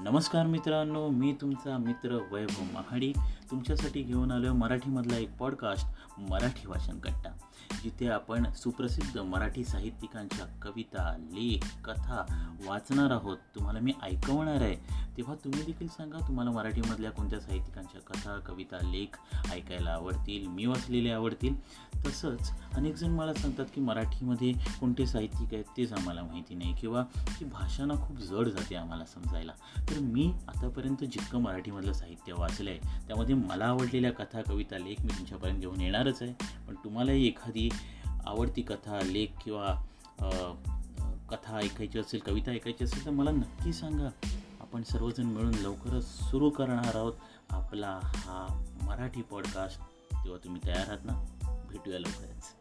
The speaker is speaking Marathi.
नमस्कार मित्रांनो मी तुमचा मित्र वैभव महाडी. तुमच्यासाठी घेऊन आलो मराठीमधला एक पॉडकास्ट मराठी वाचन कट्टा जिथे आपण सुप्रसिद्ध मराठी साहित्यिकांच्या कविता लेख कथा वाचणार आहोत. तुम्हाला मी ऐकवणार आहे. तेव्हा तुम्ही देखील सांगा तुम्हाला मराठीमधल्या कोणत्या साहित्यिकांच्या कथा कविता लेख ऐकायला आवडतील मी वाचलेले आवडतील? तसंच अनेकजण मला सांगतात की मराठीमध्ये कोणते साहित्यिक आहेत तेच आम्हाला माहिती नाही किंवा ती भाषा ना खूप जड जाते आम्हाला समजायला. तर मी आतापर्यंत जितकं मराठीमधलं साहित्य वाचलं आहे त्यामध्ये मला आवडलेल्या कथा कविता लेख मी तुमच्यापर्यंत घेऊन येणारच आहे. पण तुम्हालाही एखादी आवडती कथा लेख किंवा कथा ऐकायची असेल कविता ऐकायची असेल तर मला नक्की सांगा. आपण सर्वजण मिळून लवकरच सुरू करणार आहोत आपला हा मराठी पॉडकास्ट तेव्हा तुम्ही तयार आहात ना? भेटूया लवकरच